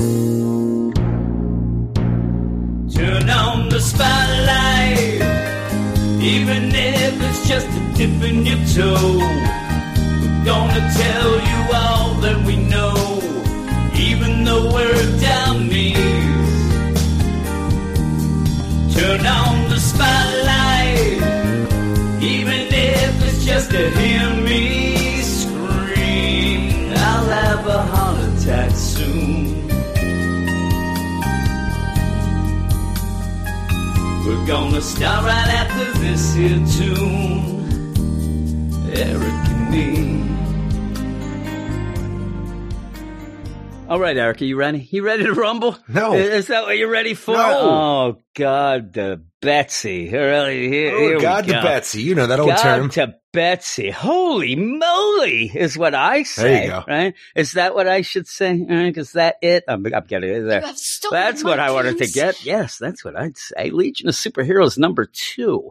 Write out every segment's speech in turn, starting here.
Turn on the spotlight, even if it's just a dip in your toe. We're gonna tell gonna start right after this here tune. Eric and me. All right, Eric, are you ready? You ready to rumble? No. Is, is that what you're ready for? No. Oh, God, the Betsy. Really, here, here Oh, we God to go. Betsy. You know that old term. God term. to Betsy. Holy moly, is what I say. go. Right? Is that what I should say? Right? Is that it? I'm, I'm getting it there. You have stolen That's what I wanted to get. Yes, that's what I'd say. Legion of Superheroes number two.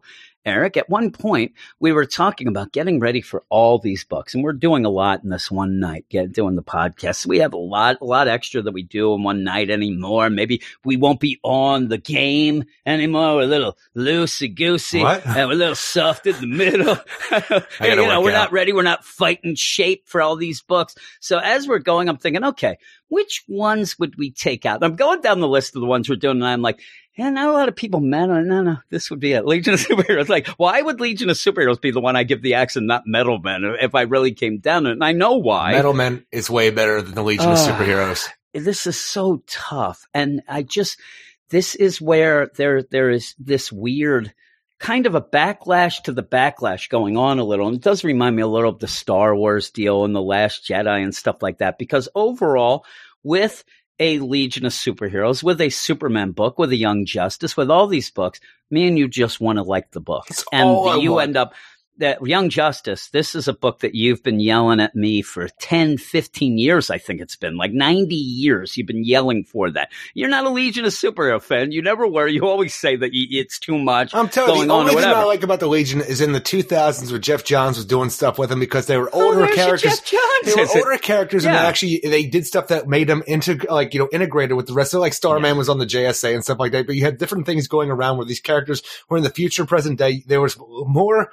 Eric, at one point we were talking about getting ready for all these books, and we're doing a lot in this one night, get doing the podcast. We have a lot, a lot extra that we do in one night anymore. Maybe we won't be on the game anymore. We're a little loosey goosey, and we're a little soft in the middle. you know, we're not ready. We're not fighting shape for all these books. So as we're going, I'm thinking, okay, which ones would we take out? I'm going down the list of the ones we're doing, and I'm like, yeah, not a lot of people metal. No, no, this would be it. Legion of Superheroes. Like, why would Legion of Superheroes be the one I give the axe and not Metal Men if I really came down to it? And I know why. Metal Men is way better than the Legion of Ah. Superheroes. this is so tough. And I just, this is where there, there is this weird kind of a backlash to the backlash going on a little. And it does remind me a little of the Star Wars deal and the Last Jedi and stuff like that. Because overall, with a Legion of Superheroes, with a Superman book, with a Young Justice, with all these books, me and you just want to like the books, It's and you want. end up that Young Justice, this is a book that you've been yelling at me for 10, 15 years, I think it's been like 90 years. You've been yelling for that. You're not a Legion of Superhero fan. You never were. You always say that y- it's too much I'm telling you, the only thing. I like about the Legion is in the 2000s where Geoff Johns was doing stuff with them because they were Oh, older your characters. Geoff Johns, They were is it? older characters, and Yeah. they actually they did stuff that made them into like you know integrated with the rest of like Starman was on the JSA and stuff like that. But you had different things going around where these characters were in the future, present day. There was more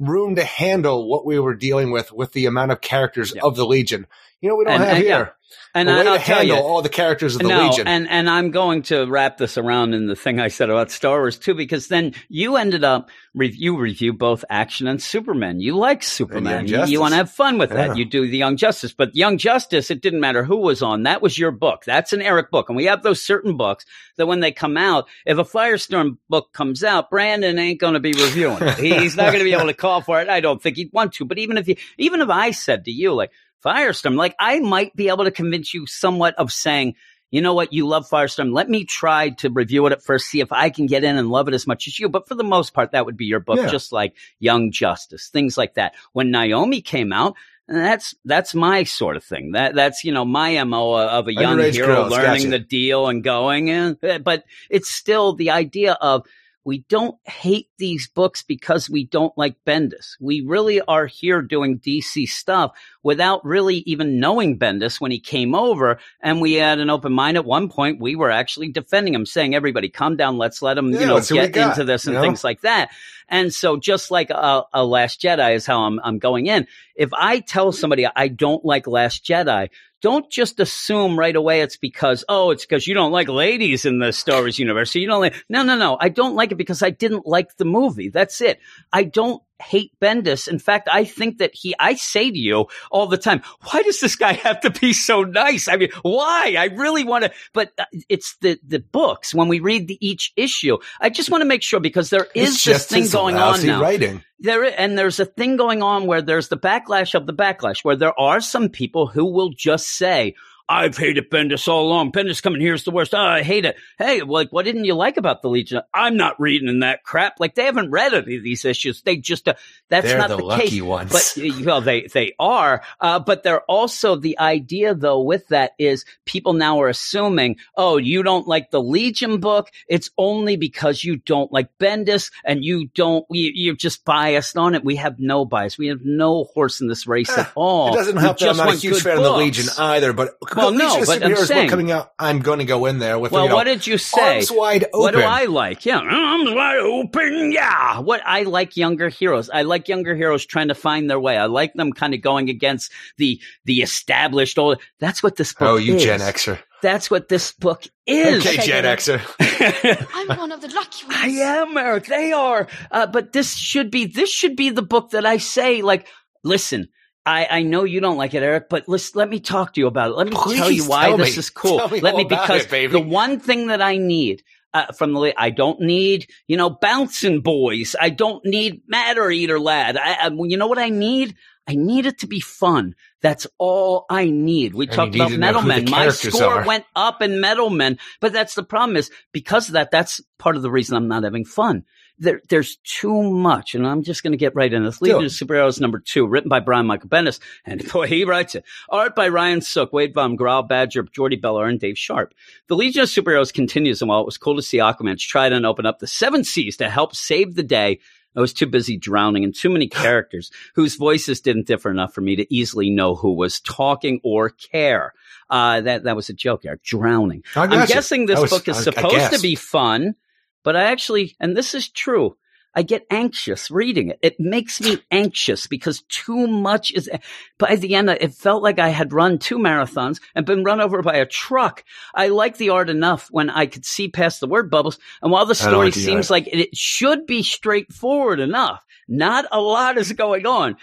room to handle what we were dealing with with the amount of characters Yeah. of the Legion. You know, we don't And- have and, yeah. here and a I, way I'll to tell handle you, all the characters of the no, Legion. and and I'm going to wrap this around in the thing I said about Star Wars too, because then you ended up you review both action and Superman. You like Superman. You, Justice. want to have fun with that. Yeah. You do the Young Justice, but Young Justice, it didn't matter who was on. That was your book. That's an Eric book, and we have those certain books that when they come out, if a Firestorm book comes out, Brandon ain't going to be reviewing it. He's not going to be able to call for it. I don't think he'd want to. But even if you, even if I said to you like. Firestorm. Like I might be able to convince you somewhat of saying, you know what, you love Firestorm. Let me try to review it at first, see if I can get in and love it as much as you. But for the most part, that would be your book, Yeah. just like Young Justice, things like that. When Naomi came out, that's that's my sort of thing. That that's you know my mo of a young Underage hero girls, learning gotcha. the deal and going. in. but it's still the idea of we don't hate these books because we don't like Bendis. We really are here doing DC stuff without really even knowing Bendis when he came over. And we had an open mind at one point. We were actually defending him, saying, everybody calm down. Let's let him, Yeah, you know, let's see what get got, into this and you know? things like that. And so just like a, a Last Jedi is how I'm, I'm going in. If I tell somebody I don't like Last Jedi, don't just assume right away it's because, oh, it's because you don't like ladies in the Star Wars universe. So you don't like, no, no, no. I don't like it because I didn't like the movie. That's it. I don't hate Bendis. In fact, I think that he, I say to you all the time, why does this guy have to be so nice? I mean, why? I really want to, but uh, it's the, the books when we read the, each issue. I just want to make sure because there is It's this just thing going on now. Writing. There and there's a thing going on where there's the backlash of the backlash, where there are some people who will just say, I've hated Bendis all along. Bendis coming here is the worst. Oh, I hate it. Hey, like, what didn't you like about the Legion? I'm not reading in that crap. Like, they haven't read any of these issues. They just, uh, that's They're not the the, lucky case. ones. But, well, they, they are. Uh, but they're also the idea though with that is people now are assuming, oh, you don't like the Legion book. It's only because you don't like Bendis and you don't, you, you're just biased on it. We have no bias. We have no horse in this race at all. It doesn't help that I'm not a huge fan of the. Legion either, But Well, the no, but I'm Superheroes book saying- coming out. I'm going to go in there with Well, you know, what did you say? arms wide open. What do I like? Yeah, arms wide open. Yeah. What I like younger heroes. I like younger heroes trying to find their way. I like them kind of going against the the established old. That's what this book is. Oh, you is. Gen Xer. That's what this book is. Okay, Okay, Gen. Xer. I'm one of the lucky ones. I am, Eric. They are. Uh, but this should be this should be the book that I say, like, listen, I, I know you don't like it, Eric, but let's let me talk to you about it. Let me tell you why tell this me. is cool. Me let me because it, the one thing that I need uh, from the I don't need you know bouncing boys. I don't need matter eater lad. I, I you know what I need. I need it to be fun. That's all I need. We And talked about Metal Men. My score are. went up in Metal Men, but that's the problem is because of that. That's part of the reason I'm not having fun. There, there's too much, and I'm just going to get right in this. Legion of Superheroes number two, written by Brian Michael Bendis, and boy, he writes it. Art by Ryan Sook, Wade Von Graal, Badger, Jordie Bellaire, and Dave Sharpe. The Legion of Superheroes continues, and while it was cool to see Aquaman try and open up the seven seas to help save the day, I was too busy drowning in too many characters whose voices didn't differ enough for me to easily know who was talking or care. Uh, that that was a joke, Eric. Drowning. I I'm guessing this was- book is I- I supposed to be fun, but I actually, and this is true, I get anxious reading it. It makes me anxious because too much is. By the end, it felt like I had run two marathons and been run over by a truck. I like the art enough when I could see past the word bubbles, and while the story seems like it should be straightforward enough, not a lot is going on.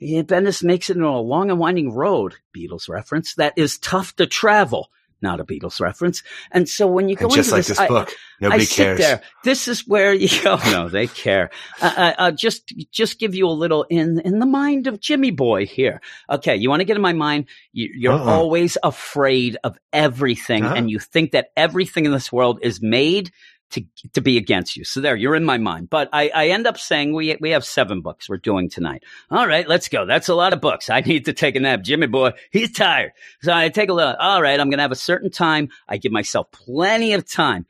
Yeah, Bendis makes it on a long and winding road, Beatles reference, that is tough to travel. Not a Beatles reference. And so when you go And just into like this, this I- book, nobody I cares. there. This is where you go. No, they care. Uh, uh, uh, just, just give you a little in in the mind of Jimmy Boy here. Okay, you want to get in my mind? You, you're Uh-uh. always afraid of everything, Uh-huh. and you think that everything in this world is made to to be against you. So there, you're in my mind. But I, I end up saying we we have seven books we're doing tonight. All right, let's go. That's a lot of books. I need to take a nap. Jimmy boy, he's tired. So I take a look. All right, I'm gonna have a certain time. I give myself plenty of time.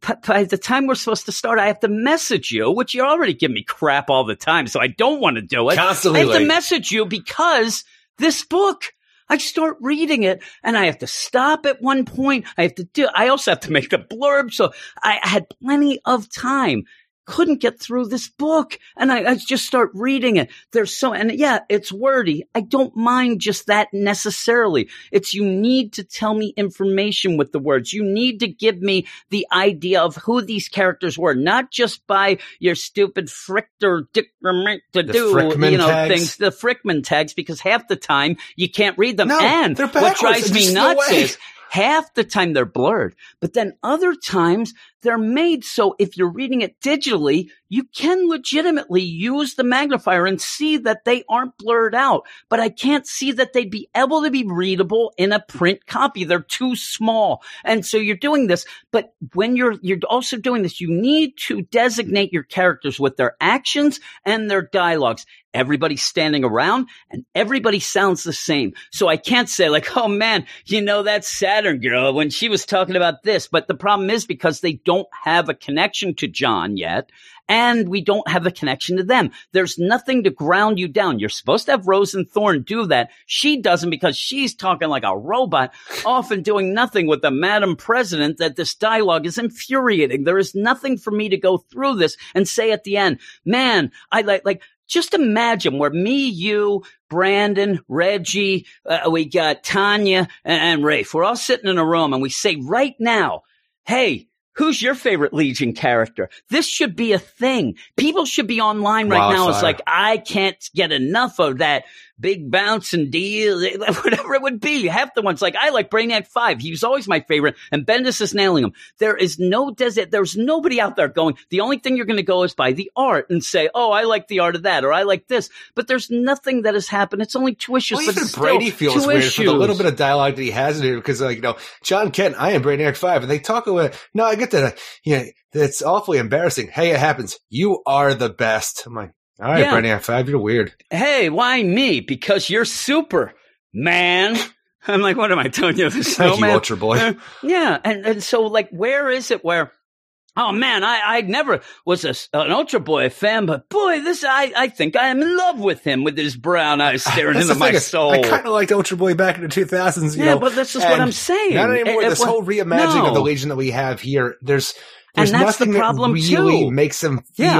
But by the time we're supposed to start, I have to message you, which you already give me crap all the time, so I don't want to do it. Constantly I have to message you because this book. I start reading it and I have to stop at one point. I have to do, I also have to make the blurb. So I had plenty of time. Couldn't get through this book and I, I just start reading it. There's so, and yeah, it's wordy. I don't mind just that necessarily. It's you need to tell me information with the words. You need to give me the idea of who these characters were, not just by your stupid fricker dick to do, Frickman you know, tags. things, the Frickman tags, because half the time you can't read them. No, and what drives me no nuts is half the time they're blurred, but then other times they're made so if you're reading it digitally, you can legitimately use the magnifier and see that they aren't blurred out. But I can't see that they'd be able to be readable in a print copy. They're too small. And so you're doing this, but when you're you're also doing this, you need to designate your characters with their actions and their dialogues. Everybody's standing around and everybody sounds the same. So I can't say like, oh man, you know that Saturn girl when she was talking about this. But the problem is because they don't have a connection to John yet. And we don't have a connection to them. There's nothing to ground you down. You're supposed to have Rose and Thorn do that. She doesn't because she's talking like a robot, often doing nothing with the Madam President that this dialogue is infuriating. There is nothing for me to go through this and say at the end, man, I like, like, just imagine where me, you, Brandon, Reggie, uh, we got Tanya and, and Rafe. We're all sitting in a room and we say right now, Hey, who's your favorite Legion character? This should be a thing. People should be online right now. It's like, I can't get enough of that big bouncing deal, whatever it would be. Half the ones like, I like Brainiac 5. He was always my favorite and Bendis is nailing him. There is no desert. There's nobody out there going, the only thing you're going to go is by the art and say, oh, I like the art of that or I like this. But there's nothing that has happened. It's only two issues. Well, but even Brady feels weird issues. for the little bit of dialogue that he has in here because, like, you know, John Kent, I am Brainiac 5, and they talk about, no, I get that. Yeah, it's awfully embarrassing. Hey, it happens. You are the best. I'm like, all right, Yeah. Brainiac 5, you're weird. hey, why me? Because you're super, man. I'm like, what am I telling you? This Thank you? Ultra Boy. Uh, yeah, and and so like, where is it where Oh man, I, I never was a, an Ultra Boy fan, but boy, this I, I think I am in love with him with his brown eyes staring That's into my thing soul. I kind of liked Ultra Boy back in the 2000s. You Yeah, know, but this is what I'm saying. Not anymore. It- it this whole reimagining of the Legion that we have here, there's And there's that's the nothing problem, that really too. makes them Yeah.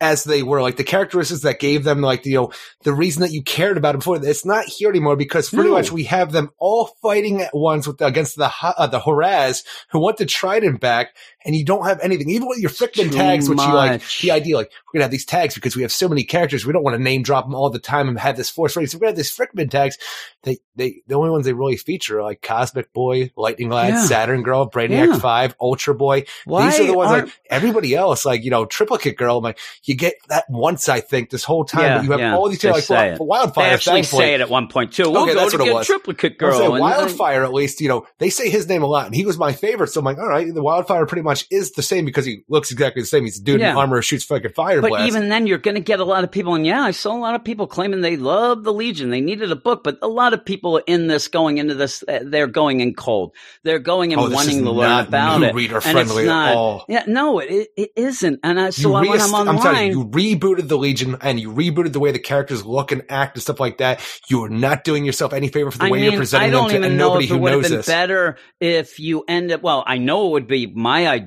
As they were. Like the characteristics that gave them, like the, you know, the reason that you cared about them before. It's not here anymore because pretty No. much we have them all fighting at once with against the uh, the Horraz who want the Trident back, and you don't have anything. Even with your Frickman tags, which you like, much. the idea like we're gonna have these tags because we have so many characters. We don't want to name drop them all the time and have this force rating. So we're gonna have these Frickman tags. They, they, the only ones they really feature are like Cosmic Boy, Lightning Lad, Yeah. Saturn Girl, Brainiac Yeah. 5, Ultra Boy. Why These are the ones like everybody else, like, you know, Triplicate Girl. I'm like, you get that once, I think, this whole time, Yeah, but you have all these, like, well, Wildfire, they actually say it at one point too. We'll Okay, that's to what it get was. Triplicate Girl. Wildfire, at least, you know, they say his name a lot, and he was my favorite. So I'm like, all right, the Wildfire pretty much is the same because he looks exactly the same. He's a dude Yeah. in armor shoots fucking fire But blast. even then, you're going to get a lot of people, and yeah, I saw a lot of people claiming they love the Legion. They needed a book, but a lot of people in this going into this, uh, they're going in cold. They're going and Oh, wanting to learn about it. reader and it's friendly at not, all. Yeah, no, it it isn't. And I, so you when I'm online, I'm telling you, you rebooted the Legion and you rebooted the way the characters look and act and stuff like that. You are not doing yourself any favor for the I way mean, you're presenting I don't them to even and know nobody if it who knows been this. better if you end up. Well, I know it would be my idea,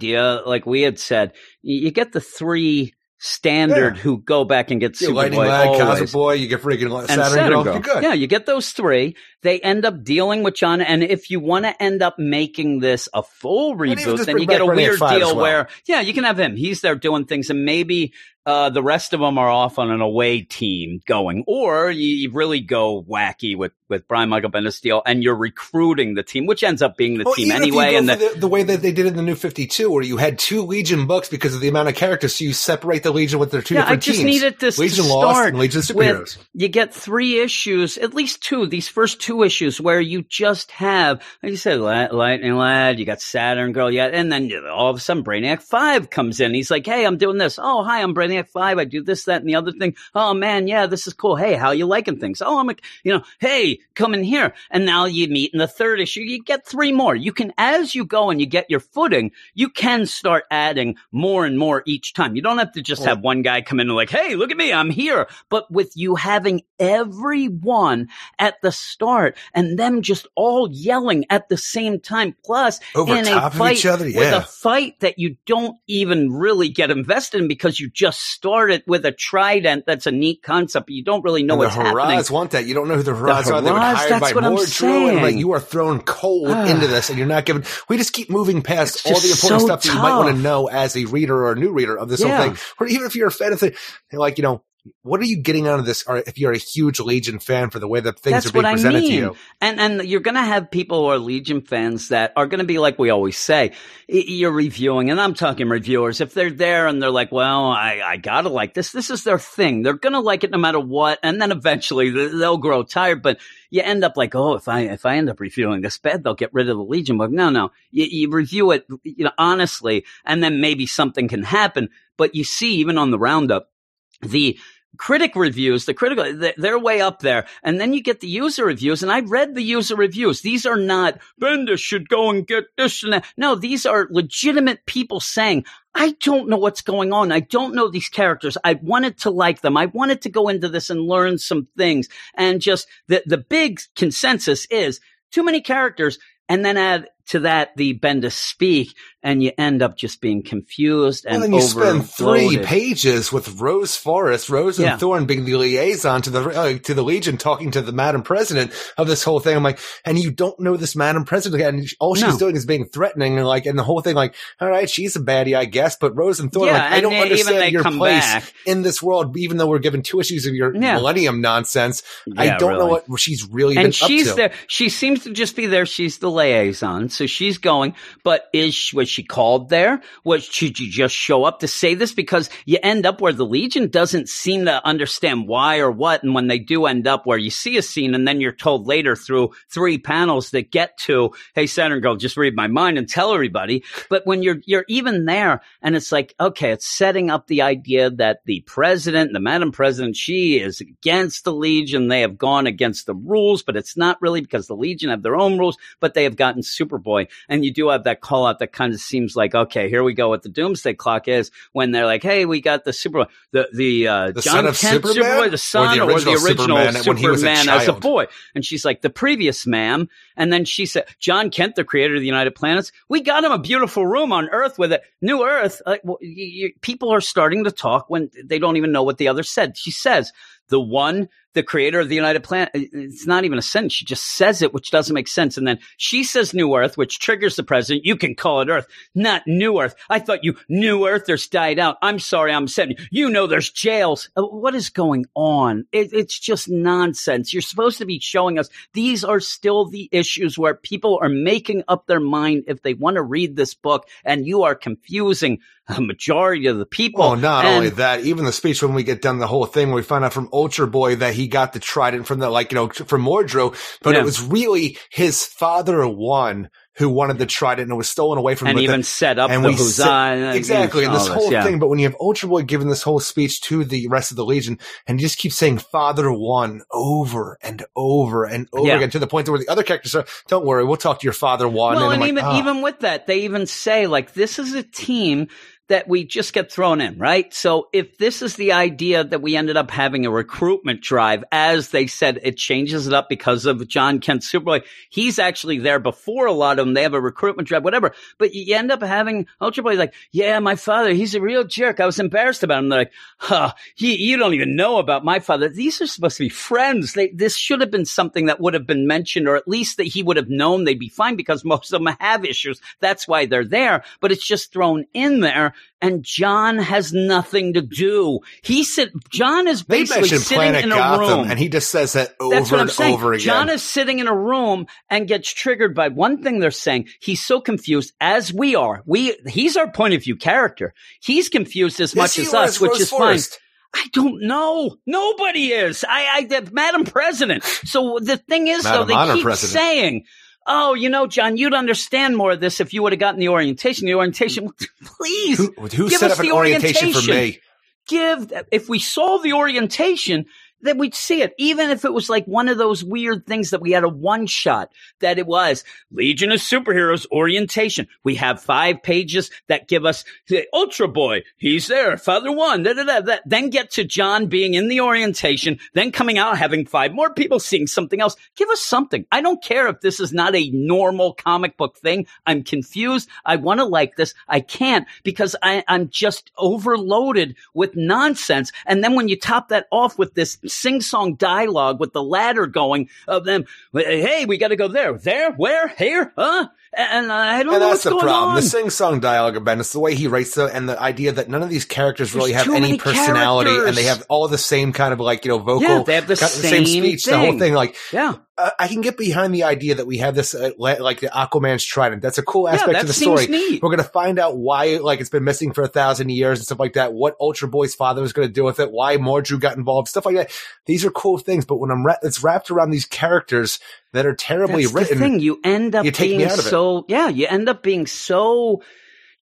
like we had said. You, get the three standard Yeah. who go back and get Superboy Lightning Lad. Cosmic Boy, you get freaking Saturn, Saturn Girl. Girl. You're good. Yeah, you get those three. They end up dealing with John, and if you want to end up making this a full reboot, then you get a weird deal well. where, yeah, you can have him. He's there doing things, and maybe uh, the rest of them are off on an away team going, or you, really go wacky with with Brian Michael Bendis deal, and you're recruiting the team, which ends up being the Well, team even if you anyway. And the, the, the way that they did in the New 52, where you had two Legion books because of the amount of characters, so you separate the Legion with their two yeah, I just teams. needed this Legion to Lost and Legion with you get three issues, at least two, these first two issues where you just have, like you said, Lightning Lad, you got Saturn Girl, yeah, and then all of a sudden Brainiac 5 comes in. He's like, hey, I'm doing this. Oh, hi, I'm Brainiac 5. I do this, that, and the other thing. Oh, man, yeah, this is cool. Hey, how you liking things? Oh, I'm, a, you know, hey, come in here. And now you meet in the third issue. You get three more. You can, as you go and you get your footing, you can start adding more and more each time. You don't have to just Well- have one guy come in and like, hey, look at me, I'm here. But with you having everyone at the start and them just all yelling at the same time, plus Over in top a of fight each other, with a fight that you don't even really get invested in because you just started with a trident. That's a neat concept, but you don't really know And the what's happening. Horraz want that. You don't know who the Horraz are. They've been hired by what I'm and like you are thrown cold Ah. into this, and you're not given. We just keep moving past all the important so stuff that you might want to know as a reader or a new reader of this Yeah. whole thing, or even if you're a fan of the, like you know. What are you getting out of this? If you're a huge Legion fan for the way that things That's are being what I presented mean. to you, And and you're going to have people who are Legion fans that are going to be like we always say. You're reviewing, and I'm talking reviewers. If they're there and they're like, "Well, I I gotta like this. This is their thing. They're going to like it no matter what." And then eventually they'll grow tired. But you end up like, "Oh, if I if I end up reviewing this bad, they'll get rid of the Legion book." No, no. You, you review it, you know, honestly, and then maybe something can happen. But you see, even on the roundup, the critic reviews, the critical, they're, way up there. And then you get the user reviews. And I read the user reviews. These are not, Bendis should go and get this and that. No, these are legitimate people saying, I don't know what's going on. I don't know these characters. I wanted to like them. I wanted to go into this and learn some things. And just the, the big consensus is too many characters. And then add to that the Bendis speak, and you end up just being confused and and then you spend three pages with Rose Forrest, Rose and Yeah. Thorn being the liaison to the uh, to the Legion, talking to the Madam President of this whole thing. I'm like, and you don't know this Madam President, and all she's No. doing is being threatening, and like, and the whole thing, like, all right, she's a baddie, I guess, but Rose and Thorn, Yeah, like, I don't they- even understand they your come place back. in this world, even though we're given two issues of your Yeah. Millennium nonsense. I don't know what she's really been and she's there. She seems to just be there. She's the liaison, so she's going. But is was she called there? Was should you just show up to say this? Because you end up where the Legion doesn't seem to understand why or what, and when they do end up where you see a scene, and then you're told later through three panels that get to, "Hey, Saturn Girl, just read my mind and tell everybody." But when you're you're even there, and it's like, okay, it's setting up the idea that the president, the Madam President, she is against the Legion. They have gone against the rules, but it's not really because the Legion have their own rules, but they have gotten super Superboy. And you do have that call out that kind of seems like, okay, here we go. What the Doomsday Clock is when they're like, hey, we got the Superboy, the the, uh, The John son of Kent Superman? Superboy, the son, Or or the the original original, Superman when he was a Superman as a boy. And she's like, the previous ma'am. And then she said, John Kent, the creator of the United Planets, we got him a beautiful room on Earth with a new Earth. Like, well, you, you, people are starting to talk when they don't even know what the other said. She says, the one, the creator of the United Planet, it's not even a sentence. She just says it, which doesn't make sense. And then she says New Earth, which triggers the president. You can call it Earth, not New Earth. I thought you New Earthers died out. I'm sorry, I'm upset. You You know there's jails. Uh, What is going on? It, it's just nonsense. You're supposed to be showing us these are still the issues where people are making up their mind if they want to read this book, and you are confusing a majority of the people. Well, not And- only that, even the speech when we get done the whole thing, we find out from Ultra Boy that he got the trident from the, like, you know, from Mordru, but Yeah. it was really his father one who wanted the trident and it was stolen away from him. and even the- set up and the we and- exactly. And this whole yeah. thing, but when you have Ultra Boy giving this whole speech to the rest of the Legion and he just keeps saying Father One over and over and over Yeah. again to the point where the other characters are, don't worry, we'll talk to your father One. Well, and, and, even like, ah. even with that, they even say like this is a team that we just get thrown in, right? So if this is the idea that we ended up having a recruitment drive, as they said, it changes it up because of John Kent Superboy. He's actually there before a lot of them. They have a recruitment drive, whatever. But you end up having Ultra Boy like, yeah, my father, he's a real jerk. I was embarrassed about him. They're like, huh, he, you don't even know about my father. These are supposed to be friends. They, this should have been something that would have been mentioned, or at least that he would have known they'd be fine because most of them have issues. That's why they're there. But it's just thrown in there, and John has nothing to do. He said John is basically sitting Planet in a Gotham room. and he just says that over That's what I'm and saying. over again. John is sitting in a room and gets triggered by one thing they're saying. He's so confused, as we are. We he's our point of view character. He's confused as much as us, which Rose is fine. I don't know. Nobody is. I, I, Madam President. So the thing is, Madam though, Honor they keep President. saying, "Oh, you know, John, you'd understand more of this if you would have gotten the orientation." The orientation, please. Who, who Give set us up the orientation, for me? give if we saw the orientation then we'd see it even if it was like one of those weird things that we had a one shot that it was legion of superheroes orientation. We have five pages that give us the ultra boy he's there father one da, da, da. then get to john being in the orientation then coming out having five more people seeing something else. Give us something. I don't care if this is not a normal comic book thing. I'm confused. I want to like this. I can't because I, i'm just overloaded with nonsense. And then when you top that off with this sing-song dialogue with the ladder going of them hey we got to go there. There? Where? Here? Huh and i don't And know that's the problem. on The sing-song dialogue of Bendis, the way he writes it, and the idea that none of these characters really There's have any personality, and they have all the same kind of like you know vocal, Yeah, they have the of same speech, the whole thing. thing. Like yeah uh, I can get behind the idea that we have this uh, like the Aquaman's trident. That's a cool aspect that to the story. neat. We're gonna find out why like it's been missing for a thousand years and stuff like that. What Ultra Boy's father was gonna do with it. Why Mordru got involved. Stuff like that. These are cool things. But when I'm ra- it's wrapped around these characters that are terribly That's written. the thing. You end up You being out of it. so yeah. You end up being so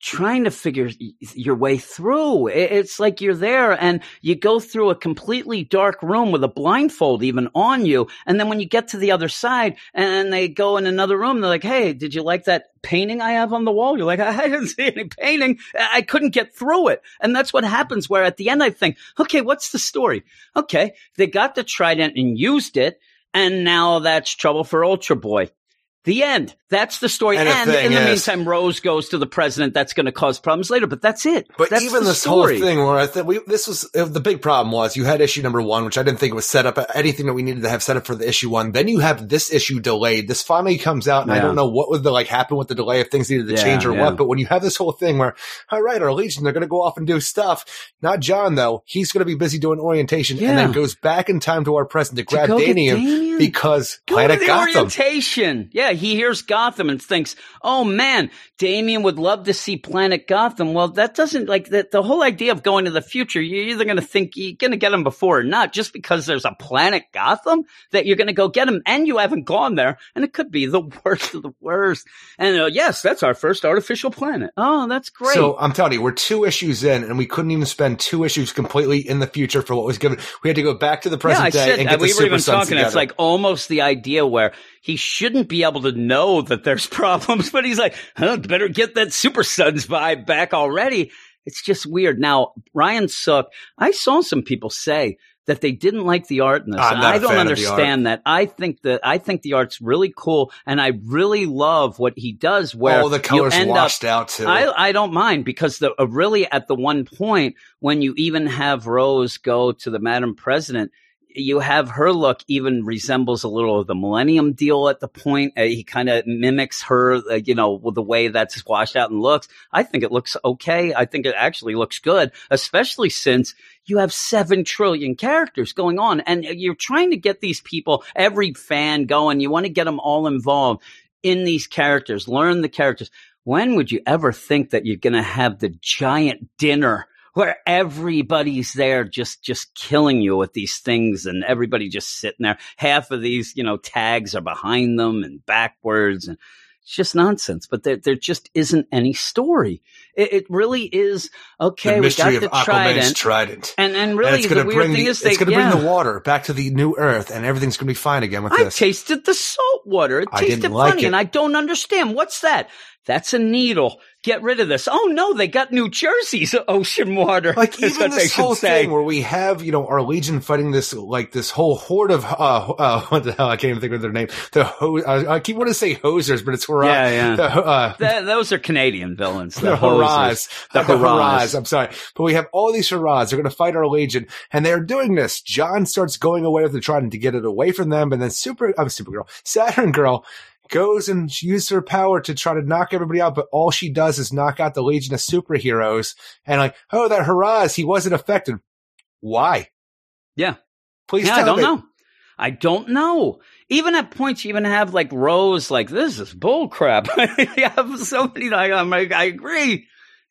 trying to figure your way through. It's like you're there and you go through a completely dark room with a blindfold even on you, and then when you get to the other side and they go in another room, they're like, "Hey, did you like that?" Painting I have on the wall. You're like, I didn't see any painting. I couldn't get through it. And that's what happens where at the end I think, okay, what's the story? Okay. They got the trident and used it. And now that's trouble for Ultra Boy. The end. That's the story. And And, the in the is- meantime, Rose goes to the president. That's going to cause problems later, but that's it. But That's even the this story. whole thing where I think we, this was the big problem was you had issue number one, which I didn't think was set up anything that we needed to have set up for the issue one. Then you have this issue delayed. This finally comes out, and I don't know what would the, like happen with the delay if things needed to Yeah, change or yeah. what. But when you have this whole thing where, all right, our legion they're going to go off and do stuff. Not John though. He's going to be busy doing orientation, and then goes back in time to our present to To grab Daniel Damian? because Go Planet Gotham. orientation. Yeah, he hears Gotham and thinks, "Oh man, Damian would love to see Planet Gotham." Well, that doesn't like that. The whole idea of going to the future, you're either going to think you're going to get him before or not, just because there's a Planet Gotham that you're going to go get him, and you haven't gone there, and it could be the worst of the worst. And uh, yes, that's our first artificial planet. Oh, that's great. So I'm telling you, we're two issues in, and we couldn't even spend two issues completely in the future for what was given. We had to go back to the present yeah, I day said and uh, get the we were Super even Sons talking. It's like almost the idea where he shouldn't be able to know that there's problems, but he's like, huh, better get that Super Sons vibe back already. It's just weird. Now, Ryan Sook, I saw some people say that they didn't like the art in this. I don't fan of the understand that. I think that I think the art's really cool, and I really love what he does. Where All the colors end up washed out too. I, I don't mind because the uh, really at the one point when you even have Rose go to the Madam President, you have her look even resembles a little of the Millennium deal at the point. Uh, he kind of mimics her, uh, you know, with the way that's washed out and looks. I think it looks okay. I think it actually looks good, especially since you have seven trillion characters going on and you're trying to get these people, every fan going. You want to get them all involved in these characters, learn the characters. When would you ever think that you're going to have the giant dinner where everybody's there just just killing you with these things and everybody just sitting there. Half of these you know tags are behind them and backwards and it's just nonsense but there, there just isn't any story it, it really is okay the we got mystery the of Aquaman's trident trident. and and And really it's the going to weird bring thing the, is they it's going to yeah. bring the water back to the new Earth, and everything's going to be fine again with I this. tasted the salt water. It I didn't tasted like funny, it. and I don't understand. What's that? That's a needle. Get rid of this. Oh no, they got New Jersey's ocean water. like even what this whole say. thing where we have you know our legion fighting this like this whole horde of uh, uh what the hell I can't even think of their name the ho- I keep wanting to say hosers but it's hurrah Yeah, yeah. the, uh, Th- those are Canadian villains. The, the hurrahs. The hurrahs. I'm sorry, but we have all these hurrahs. They're going to fight our legion, and they're doing this. John starts going away with the trident to get it away from them, and then Super, I'm Supergirl, Saturn Girl goes and she uses her power to try to knock everybody out, but all she does is knock out the legion of superheroes, and like, oh, that hurrahs, he wasn't affected. Why? Yeah. Please Yeah, I don't me. know. I don't know. Even at points, you even have like Rose, like this is bull crap. you have so many. Like, I'm like, I agree.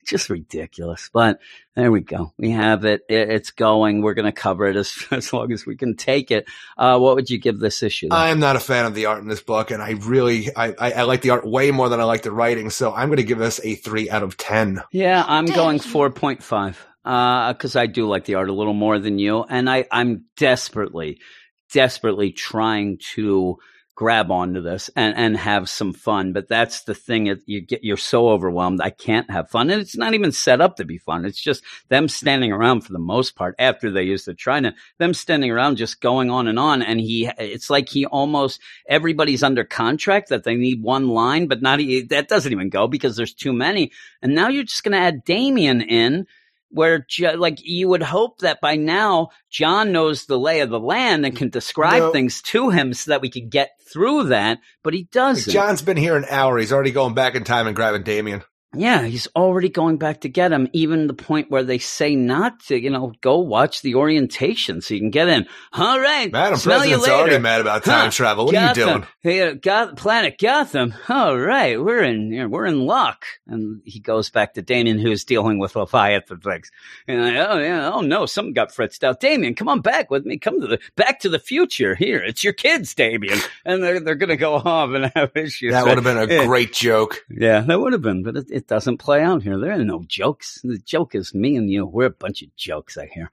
Just ridiculous. But there we go. We have it. it it's going. We're going to cover it as as long as we can take it. Uh, what would you give this issue? then? I am not a fan of the art in this book, and I really, I, I, I like the art way more than I like the writing. So I'm going to give this a three out of ten. Yeah, I'm Dang. going four point five. Uh, because I do like the art a little more than you, and I I'm desperately, desperately trying to grab onto this and and have some fun. But that's the thing; you get you're so overwhelmed. I can't have fun, and it's not even set up to be fun. It's just them standing around for the most part after they use the trident. Them standing around, just going on and on, and he it's like he almost everybody's under contract that they need one line, but not that doesn't even go because there's too many. And now you're just going to add Damian in, where like you would hope that by now John knows the lay of the land and can describe No. things to him so that we could get through that, but he doesn't. John's been here an hour. He's already going back in time and grabbing Damian. Yeah, he's already going back to get him, even the point where they say not to, you know, go watch the orientation so you can get in. All right. Madam smell you President's later. already mad about time Huh, travel. What Gotham. are you doing? Hey, uh, Goth- planet Gotham. All right, we're in you know, we're in luck. And he goes back to Damian, who's dealing with Leviathan things. And I, oh yeah, oh no, something got fritzed out. Damian, come on back with me. Come to the back to the future. Here, it's your kids, Damian. And they're they're gonna go off and have issues. That would have been a Yeah. great joke. Yeah, that would have been, but it, it doesn't play out here. There are no jokes. The joke is me and you. We're a bunch of jokes, I hear.